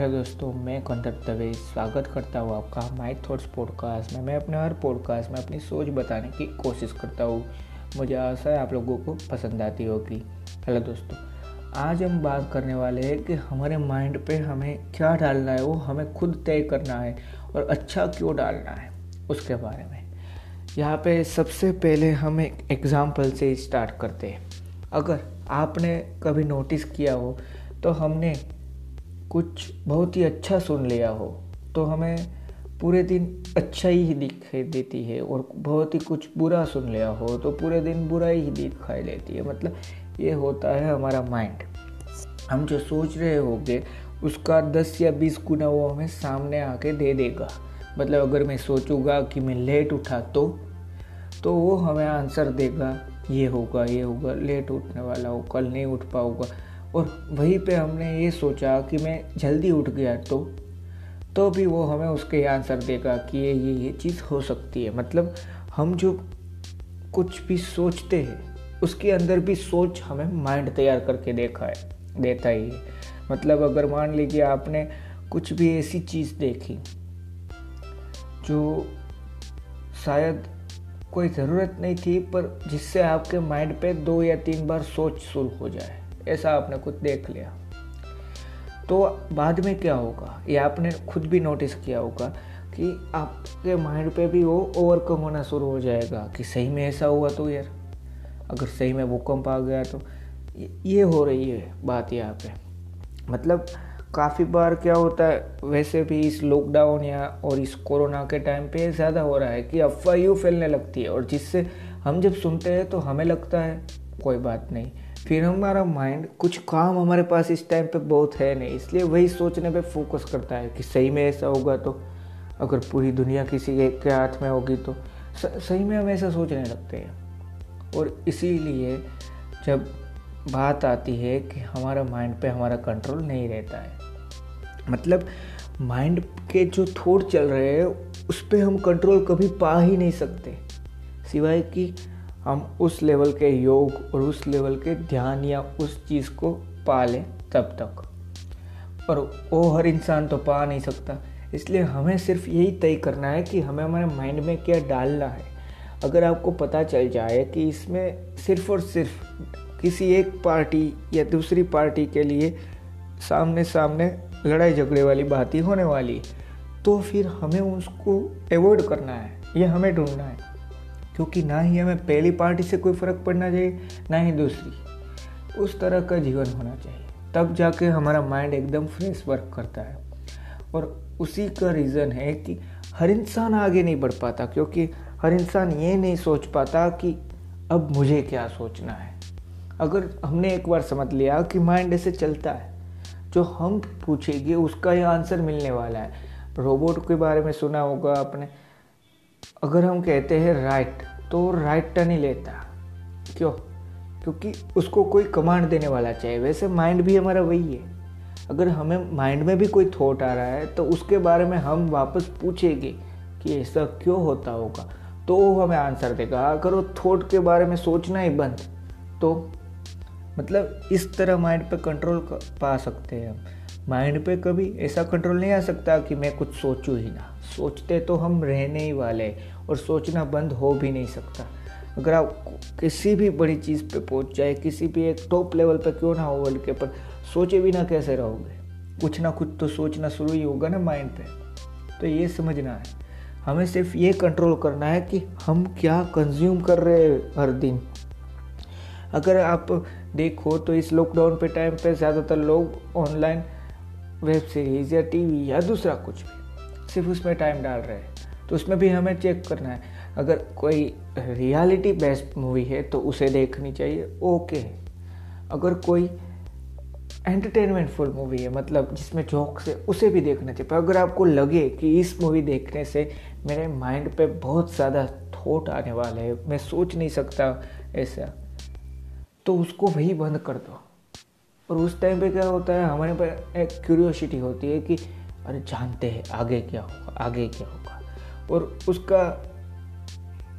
Hello दोस्तों, मैं कंदर दवे स्वागत करता हूँ आपका माई थॉट्स पॉडकास्ट में। मैं अपने हर पॉडकास्ट में अपनी सोच बताने की कोशिश करता हूँ। मुझे आशा है आप लोगों को पसंद आती होगी। हेलो दोस्तों, आज हम बात करने वाले हैं कि हमारे माइंड पे हमें क्या डालना है, वो हमें खुद तय करना है और अच्छा क्यों डालना है, उसके बारे में। यहाँ पे सबसे पहले हम एक एग्ज़ाम्पल से स्टार्ट करते हैं। अगर आपने कभी नोटिस किया हो तो हमने कुछ बहुत ही अच्छा सुन लिया हो तो हमें पूरे दिन अच्छा ही दिखाई देती है और बहुत ही कुछ बुरा सुन लिया हो तो पूरे दिन बुरा ही दिखाई देती है। मतलब ये होता है हमारा माइंड हम जो सोच रहे होंगे, उसका दस या बीस गुना वो हमें सामने आके दे देगा। मतलब अगर मैं सोचूँगा कि मैं लेट उठा तो तो वो हमें आंसर देगा, ये होगा ये होगा, लेट उठने वाला हो, कल नहीं उठ पाऊँगा। और वहीं पे हमने ये सोचा कि मैं जल्दी उठ गया तो तो भी वो हमें उसके आंसर देगा कि ये ये ये चीज़ हो सकती है। मतलब हम जो कुछ भी सोचते हैं, उसके अंदर भी सोच हमें माइंड तैयार करके देखा है, देता ही है। मतलब अगर मान लीजिए आपने कुछ भी ऐसी चीज़ देखी, जो शायद कोई ज़रूरत नहीं थी, पर जिससे आपके माइंड पे दो या तीन बार सोच शुरू हो जाए। ऐसा आपने कुछ देख लिया। तो बाद में क्या होगा? ये आपने खुद भी नोटिस किया होगा कि आपके माइंड पे भी वो ओवरकम होना शुरू हो जाएगा कि सही में ऐसा हुआ तो यार, अगर सही में भूकंप आ गया तो ये हो रही है बात यहाँ पे। मतलब काफ़ी बार क्या होता है, वैसे भी इस लॉकडाउन या और इस कोरोना के टाइम पे ज़्यादा हो रहा है कि अफवाह यूँ फैलने लगती है और जिससे हम जब सुनते हैं तो हमें लगता है, कोई बात नहीं। फिर हमारा माइंड कुछ काम हमारे पास इस टाइम पे बहुत है नहीं, इसलिए वही सोचने पे फोकस करता है कि सही में ऐसा होगा तो अगर पूरी दुनिया किसी एक के हाथ में होगी तो सही में हम ऐसा सोचने लगते हैं। और इसीलिए जब बात आती है कि हमारा माइंड पे हमारा कंट्रोल नहीं रहता है मतलब माइंड के जो थॉट चल रहे हैं, उस पर हम कंट्रोल कभी पा ही नहीं सकते। सिवाय कि हम उस लेवल के योग और उस लेवल के ध्यान या उस चीज़ को पा लें तब तक। और वो हर इंसान तो पा नहीं सकता। इसलिए हमें सिर्फ़ यही तय करना है कि हमें हमारे माइंड में क्या डालना है। अगर आपको पता चल जाए कि इसमें सिर्फ़ और सिर्फ़ किसी एक पार्टी या दूसरी पार्टी के लिए सामने सामने लड़ाई झगड़े वाली बात ही होने वाली तो फिर हमें उसको अवॉइड करना है ये हमें ढूंढना है। क्योंकि ना ही हमें पहली पार्टी से कोई फ़र्क पड़ना चाहिए, ना ही दूसरी। उस तरह का जीवन होना चाहिए। तब जाके हमारा माइंड एकदम फ्रेश वर्क करता है। और उसी का रीज़न है कि हर इंसान आगे नहीं बढ़ पाता, क्योंकि हर इंसान ये नहीं सोच पाता कि अब मुझे क्या सोचना है। अगर हमने एक बार समझ लिया कि माइंड ऐसे चलता है, जो हम पूछेंगे उसका ही आंसर मिलने वाला है। रोबोट के बारे में सुना होगा आपने। अगर हम कहते हैं राइट तो राइट टर्न ही लेता। क्यों? क्योंकि उसको कोई कमांड देने वाला चाहिए। वैसे माइंड भी हमारा वही है। अगर हमें माइंड में भी कोई थॉट आ रहा है तो उसके बारे में हम वापस पूछेंगे कि ऐसा क्यों होता होगा। तो वो हमें आंसर देगा। अगर वो थॉट के बारे में सोचना ही बंद तो मतलब इस तरह माइंड पे कंट्रोल पा सकते हैं हम। माइंड पे कभी ऐसा कंट्रोल नहीं आ सकता कि मैं कुछ सोचूं ही ना। सोचते तो हम रहने ही वाले और सोचना बंद हो भी नहीं सकता। अगर आप किसी भी बड़ी चीज़ पे पहुँच जाए, किसी भी एक टॉप लेवल पे क्यों ना हो वर्ल्ड के पर सोचे भी ना कैसे रहोगे? कुछ ना कुछ तो सोचना शुरू ही होगा ना माइंड पे। तो ये समझना है। हमें सिर्फ़ ये कंट्रोल करना है कि हम क्या कंज्यूम कर रहे हैं हर दिन। अगर आप देखो तो इस लॉकडाउन पे टाइम पे ज़्यादातर लोग ऑनलाइन वेब सीरीज़ या टीवी या दूसरा कुछ भी, सिर्फ़ उसमें टाइम डाल रहे हैं। तो उसमें भी हमें चेक करना है। अगर कोई रियलिटी बेस्ड मूवी है तो उसे देखनी चाहिए। ओके अगर कोई एंटरटेनमेंट फुल मूवी है मतलब जिसमें जोक्स है उसे भी देखना चाहिए। पर अगर आपको लगे कि इस मूवी देखने से मेरे माइंड पे बहुत ज़्यादा थॉट आने वाले हैं, मैं सोच नहीं सकता ऐसा तो उसको वही बंद कर दो। और उस टाइम पे क्या होता है, हमारे पर एक क्यूरियोसिटी होती है कि, अरे जानते हैं, आगे क्या होगा, आगे क्या होगा? और उसका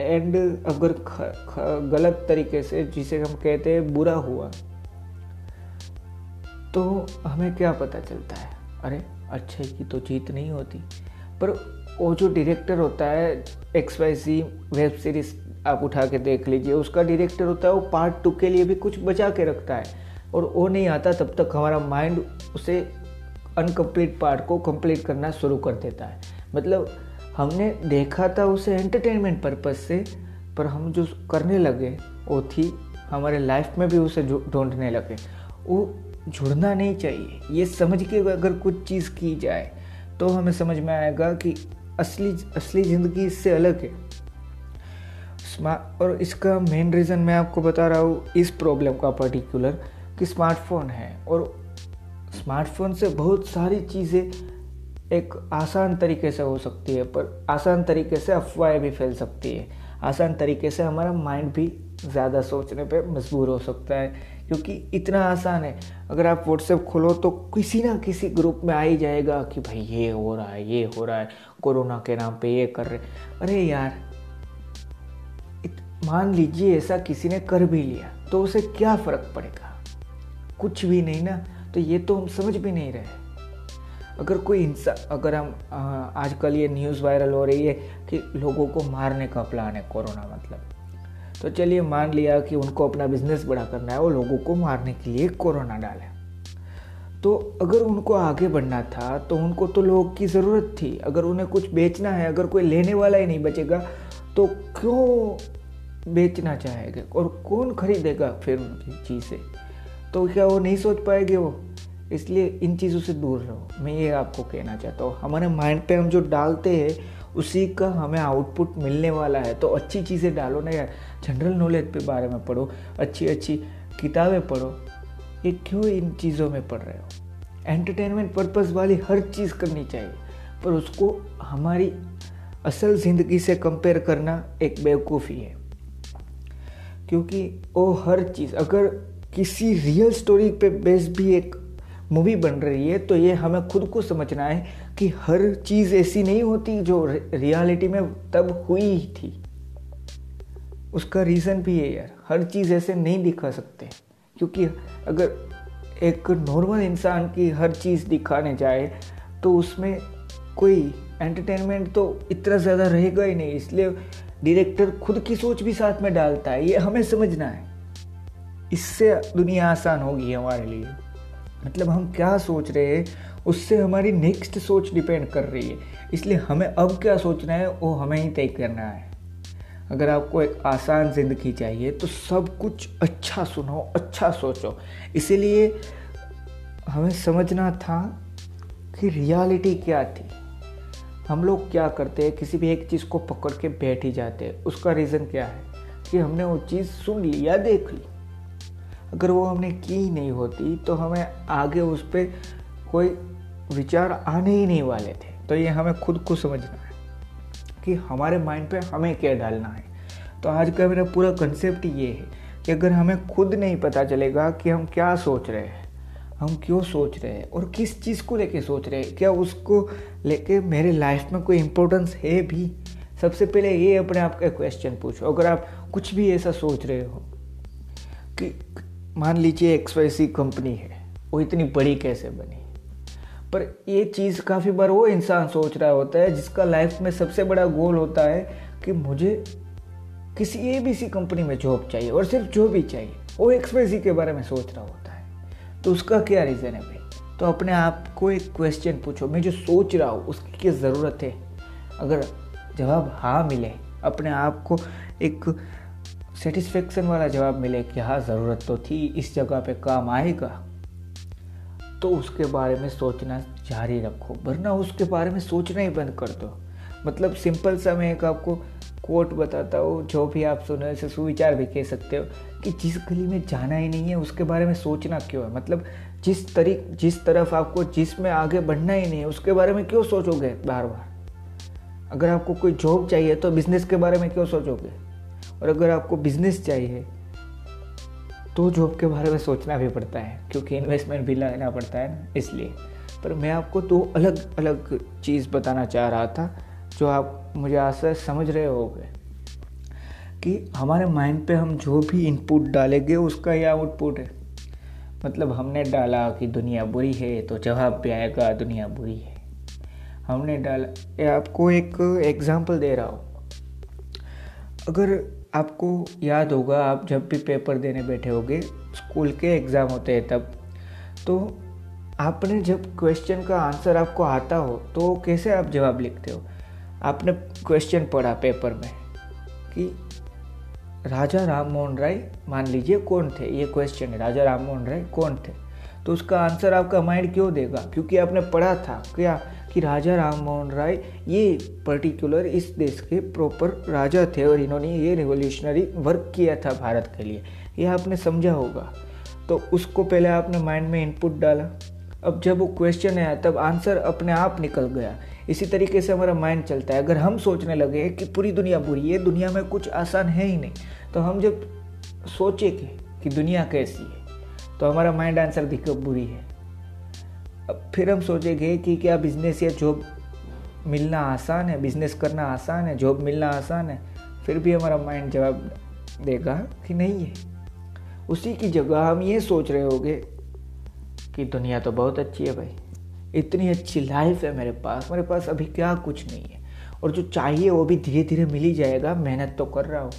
एंड अगर ख, ख, गलत तरीके से जिसे हम कहते हैं बुरा हुआ तो हमें क्या पता चलता है? अरे अच्छे की तो जीत नहीं होती। पर वो जो डायरेक्टर होता है X Y C web series आप उठा के देख लीजिए उसका डायरेक्टर होता है वो पार्ट टू के लिए भी कुछ बचा के रखता है। और वो नहीं आता तब तक हमारा माइंड उसे अनकम्प्लीट पार्ट को कंप्लीट करना शुरू कर देता है। मतलब हमने देखा था उसे एंटरटेनमेंट पर्पज से, पर हम जो करने लगे, वो थी हमारे लाइफ में भी उसे ढूँढने लगे। वो जुड़ना नहीं चाहिए। ये समझ के अगर कुछ चीज़ की जाए तो हमें समझ में आएगा कि असली असली ज़िंदगी इससे अलग है। और इसका मेन रीज़न मैं आपको बता रहा हूँ, इस प्रॉब्लम का पर्टिकुलर कि स्मार्टफ़ोन है। और स्मार्टफ़ोन से बहुत सारी चीज़ें एक आसान तरीके से हो सकती है, पर आसान तरीके से अफवाहें भी फैल सकती है। आसान तरीके से हमारा माइंड भी ज़्यादा सोचने पे मजबूर हो सकता है, क्योंकि इतना आसान है। अगर आप व्हाट्सएप खोलो तो किसी ना किसी ग्रुप में आ ही जाएगा कि भाई ये हो रहा है, ये हो रहा है, कोरोना के नाम पे ये कर रहे अरे यार मान लीजिए ऐसा किसी ने कर भी लिया तो उसे क्या फ़र्क पड़ेगा? कुछ भी नहीं ना तो ये तो हम समझ भी नहीं रहे। अगर कोई इंसान अगर हम आजकल ये न्यूज़ वायरल हो रही है कि लोगों को मारने का प्लान है कोरोना मतलब। तो चलिए मान लिया कि उनको अपना बिज़नेस बड़ा करना है वो लोगों को मारने के लिए कोरोना डाले। तो अगर उनको आगे बढ़ना था तो उनको तो लोगों की ज़रूरत थी। अगर उन्हें कुछ बेचना है, अगर कोई लेने वाला ही नहीं बचेगा तो क्यों बेचना चाहेगा? और कौन खरीदेगा फिर उनकी चीज़ें? तो क्या वो नहीं सोच पाएँगे वो? इसलिए इन चीज़ों से दूर रहो। मैं ये आपको कहना चाहता हूँ, हमारे माइंड पे हम जो डालते हैं, उसी का हमें आउटपुट मिलने वाला है। तो अच्छी चीज़ें डालो ना यार। जनरल नॉलेज के बारे में पढ़ो अच्छी अच्छी किताबें पढ़ो। ये क्यों इन चीज़ों में पढ़ रहे हो? एंटरटेनमेंट पर्पज़ वाली हर चीज़ करनी चाहिए। पर उसको हमारी असल ज़िंदगी से कंपेयर करना एक बेवकूफ़ी है। क्योंकि वो हर चीज़, अगर किसी रियल स्टोरी पे बेस्ड भी एक मूवी बन रही है तो ये हमें खुद को समझना है कि हर चीज़ ऐसी नहीं होती जो रियलिटी में तब हुई थी। उसका रीज़न भी है यार, हर चीज़ ऐसे नहीं दिखा सकते। क्योंकि अगर एक नॉर्मल इंसान की हर चीज़ दिखाने जाए तो उसमें कोई एंटरटेनमेंट तो इतना ज़्यादा रहेगा ही नहीं, इसलिए डायरेक्टर खुद की सोच भी साथ में डालता है, ये हमें समझना है। इससे दुनिया आसान होगी हमारे लिए। मतलब हम क्या सोच रहे हैं, उससे हमारी नेक्स्ट सोच डिपेंड कर रही है। इसलिए हमें अब क्या सोचना है, वो हमें ही तय करना है। अगर आपको एक आसान ज़िंदगी चाहिए तो सब कुछ अच्छा सुनो अच्छा सोचो। इसीलिए हमें समझना था कि रियलिटी क्या थी। हम लोग क्या करते हैं, किसी भी एक चीज़ को पकड़ के बैठ ही जाते हैं। उसका रीज़न क्या है? कि हमने वो चीज़ सुन ली या देख ली। अगर वो हमने की ही नहीं होती तो हमें आगे उस पर कोई विचार आने ही नहीं वाले थे। तो ये हमें खुद को समझना है कि हमारे माइंड पे हमें क्या डालना है। तो आज का मेरा पूरा कंसेप्ट ये है कि अगर हमें खुद नहीं पता चलेगा कि हम क्या सोच रहे हैं, हम क्यों सोच रहे हैं और किस चीज़ को लेके सोच रहे हैं, क्या उसको लेके मेरे लाइफ में कोई इम्पोर्टेंस है भी? सबसे पहले ये अपने आप का क्वेश्चन पूछो। अगर आप कुछ भी ऐसा सोच रहे हो कि मान लीजिए एक्स वाई सी कंपनी है, वो इतनी बड़ी कैसे बनी? पर ये चीज़ काफ़ी बार वो इंसान सोच रहा होता है, जिसका लाइफ में सबसे बड़ा गोल होता है कि मुझे किसी ए बी सी कंपनी में जॉब चाहिए, और सिर्फ़ जो भी चाहिए। वो एक्स वाई सी के बारे में सोच रहा होता है। तो उसका क्या रीज़न है भाई? तो अपने आप को एक क्वेश्चन पूछो। मैं जो सोच रहा हूँ, उसकी क्या ज़रूरत है? अगर जवाब हाँ मिले, अपने आप को एक सेटिस्फेक्शन वाला जवाब मिले कि हाँ ज़रूरत तो थी, इस जगह पे काम आएगा। तो उसके बारे में सोचना जारी रखो, वरना उसके बारे में सोचना ही बंद कर दो। मतलब सिंपल सा मैं एक आपको कोट बताता हूँ, जो भी आप सुने उसे सुविचार भी कह सकते हो कि जिस गली में जाना ही नहीं है, उसके बारे में सोचना क्यों है? मतलब जिस तरीक, जिस तरफ़ आपको, जिसमें आगे बढ़ना ही नहीं है, उसके बारे में क्यों सोचोगे बार बार? अगर आपको कोई जॉब चाहिए तो बिज़नेस के बारे में क्यों सोचोगे? और अगर आपको बिज़नेस चाहिए तो जॉब के बारे में सोचना भी पड़ता है, क्योंकि इन्वेस्टमेंट भी लेना पड़ता है ना, इसलिए। पर मैं आपको दो अलग अलग चीज़ बताना चाह रहा था, जो आप मुझे आशा समझ रहे होगे। कि हमारे माइंड पे हम जो भी इनपुट डालेंगे, उसका ही आउटपुट है। मतलब हमने डाला कि दुनिया बुरी है तो जवाब भी आएगा, दुनिया बुरी है। हमने डाला आपको एक एग्ज़ाम्पल दे रहा हूँ। अगर आपको याद होगा, आप जब भी पेपर देने बैठे होगे, स्कूल के एग्ज़ाम होते हैं तब। तो आपने जब क्वेश्चन का आंसर आपको आता हो तो कैसे आप जवाब लिखते हो? आपने क्वेश्चन पढ़ा पेपर में कि राजा राम मोहन राय, मान लीजिए कौन थे? ये क्वेश्चन है, राजा राम मोहन राय कौन थे? तो उसका आंसर आपका माइंड क्यों देगा? क्योंकि आपने पढ़ा था, क्या कि राजा राम मोहन राय ये पर्टिकुलर इस देश के प्रॉपर राजा थे और इन्होंने ये रिवोल्यूशनरी वर्क किया था भारत के लिए। ये आपने समझा होगा। तो उसको पहले आपने माइंड में इनपुट डाला। अब जब वो क्वेश्चन आया तब आंसर अपने आप निकल गया। इसी तरीके से हमारा माइंड चलता है। अगर हम सोचने लगे कि पूरी दुनिया बुरी है दुनिया में कुछ आसान है ही नहीं तो हम जब सोचे कि, कि दुनिया कैसी है तो हमारा माइंड आंसर दिख बुरी है? फिर हम सोचेंगे कि क्या बिज़नेस या जॉब मिलना आसान है? बिज़नेस करना आसान है? जॉब मिलना आसान है? फिर भी हमारा माइंड जवाब देगा कि नहीं है। उसी की जगह हम ये सोच रहे होंगे कि दुनिया तो बहुत अच्छी है भाई। इतनी अच्छी लाइफ है मेरे पास। मेरे पास अभी क्या कुछ नहीं है। और जो चाहिए वो भी धीरे धीरे मिल ही जाएगा। मेहनत तो कर रहा हूँ।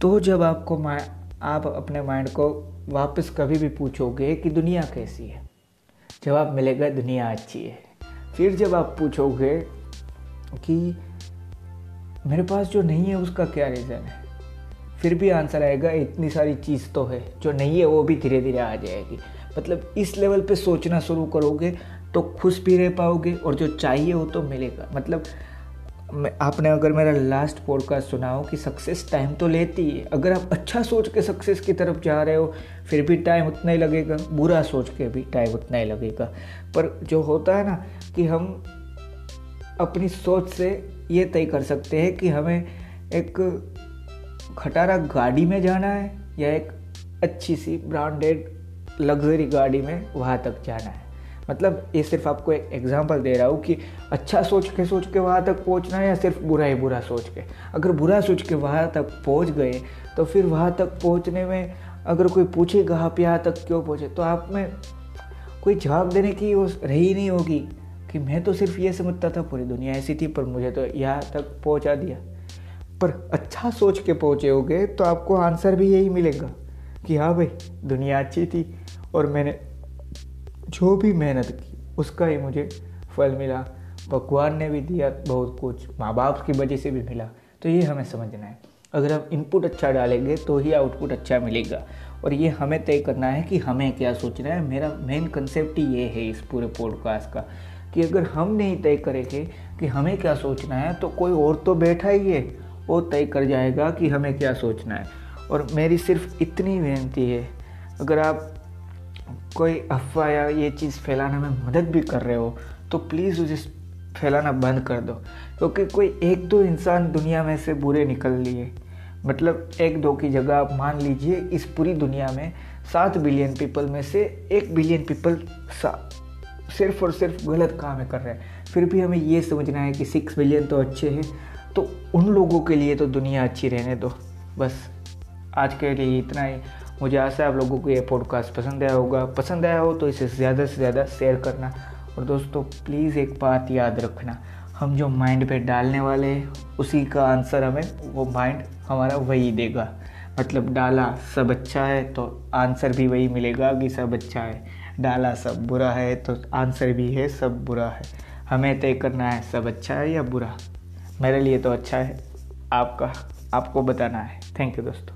तो जब आपको आप अपने माइंड को वापस कभी भी पूछोगे कि दुनिया कैसी है जवाब मिलेगा, दुनिया अच्छी है। फिर जब आप पूछोगे कि मेरे पास जो नहीं है, उसका क्या रीज़न है? फिर भी आंसर आएगा, इतनी सारी चीज़ तो है। जो नहीं है, वो भी धीरे धीरे आ जाएगी। मतलब इस लेवल पे सोचना शुरू करोगे तो खुश भी रह पाओगे, और जो चाहिए, वो तो मिलेगा। मतलब आपने अगर मेरा लास्ट पॉडकास्ट सुना हो कि सक्सेस टाइम तो लेती है अगर आप अच्छा सोच के सक्सेस की तरफ़ जा रहे हो, फिर भी टाइम उतना ही लगेगा। बुरा सोच के भी टाइम उतना ही लगेगा। पर जो होता है ना कि हम अपनी सोच से ये तय कर सकते हैं कि हमें एक खटारा गाड़ी में जाना है या एक अच्छी सी ब्रांडेड लग्जरी गाड़ी में वहाँ तक जाना है। मतलब ये सिर्फ़ आपको एक एग्ज़ाम्पल दे रहा हूँ कि अच्छा सोच के सोच के वहाँ तक पहुँचना है या सिर्फ़ बुरा ही बुरा सोच के? अगर बुरा सोच के वहाँ तक पहुँच गए तो फिर वहाँ तक पहुँचने में अगर कोई पूछेगा आप यहाँ तक क्यों पहुँचे तो आप में कोई जवाब देने की वो रही नहीं होगी कि मैं तो सिर्फ़ ये समझता था पूरी दुनिया ऐसी थी, पर मुझे तो यहाँ तक पहुँचा दिया। पर अच्छा सोच के पहुँचे होगे तो आपको आंसर भी यही मिलेगा कि हाँ भाई, दुनिया अच्छी थी और मैंने जो भी मेहनत की, उसका ही मुझे फल मिला। भगवान ने भी दिया बहुत कुछ माँ बाप की वजह से भी मिला। तो ये हमें समझना है। अगर हम इनपुट अच्छा डालेंगे तो ही आउटपुट अच्छा मिलेगा। और ये हमें तय करना है कि हमें क्या सोचना है। मेरा मेन कंसेप्ट ही ये है इस पूरे पॉडकास्ट का, कि अगर हम नहीं तय करेंगे कि हमें क्या सोचना है तो कोई और तो बैठा ही है। वो तय कर जाएगा कि हमें क्या सोचना है। और मेरी सिर्फ़ इतनी विनती है, अगर आप कोई अफवाह या ये चीज़ फैलाने में मदद भी कर रहे हो तो प्लीज़ उसे फैलाना बंद कर दो। क्योंकि तो कोई एक दो इंसान दुनिया में से बुरे निकल लिए। मतलब एक दो की जगह आप मान लीजिए, इस पूरी दुनिया में सात बिलियन पीपल में से एक बिलियन पीपल सिर्फ़ और सिर्फ़ गलत काम कर रहे हैं। फिर भी हमें ये समझना है कि सिक्स बिलियन तो अच्छे हैं तो उन लोगों के लिए तो दुनिया अच्छी रहने दो। बस, आज के लिए इतना ही। मुझे आशा है आप लोगों को ये पॉडकास्ट पसंद आया होगा। पसंद आया हो तो इसे ज़्यादा से ज़्यादा शेयर करना। और दोस्तों प्लीज़ एक बात याद रखना। हम जो माइंड पे डालने वाले उसी का आंसर हमें, वो माइंड हमारा वही देगा। मतलब डाला सब अच्छा है तो आंसर भी वही मिलेगा कि सब अच्छा है। डाला सब बुरा है तो आंसर भी है, सब बुरा है। हमें तय करना है, सब अच्छा है या बुरा। मेरे लिए तो अच्छा है, आपका, आपको बताना है। थैंक यू दोस्तों।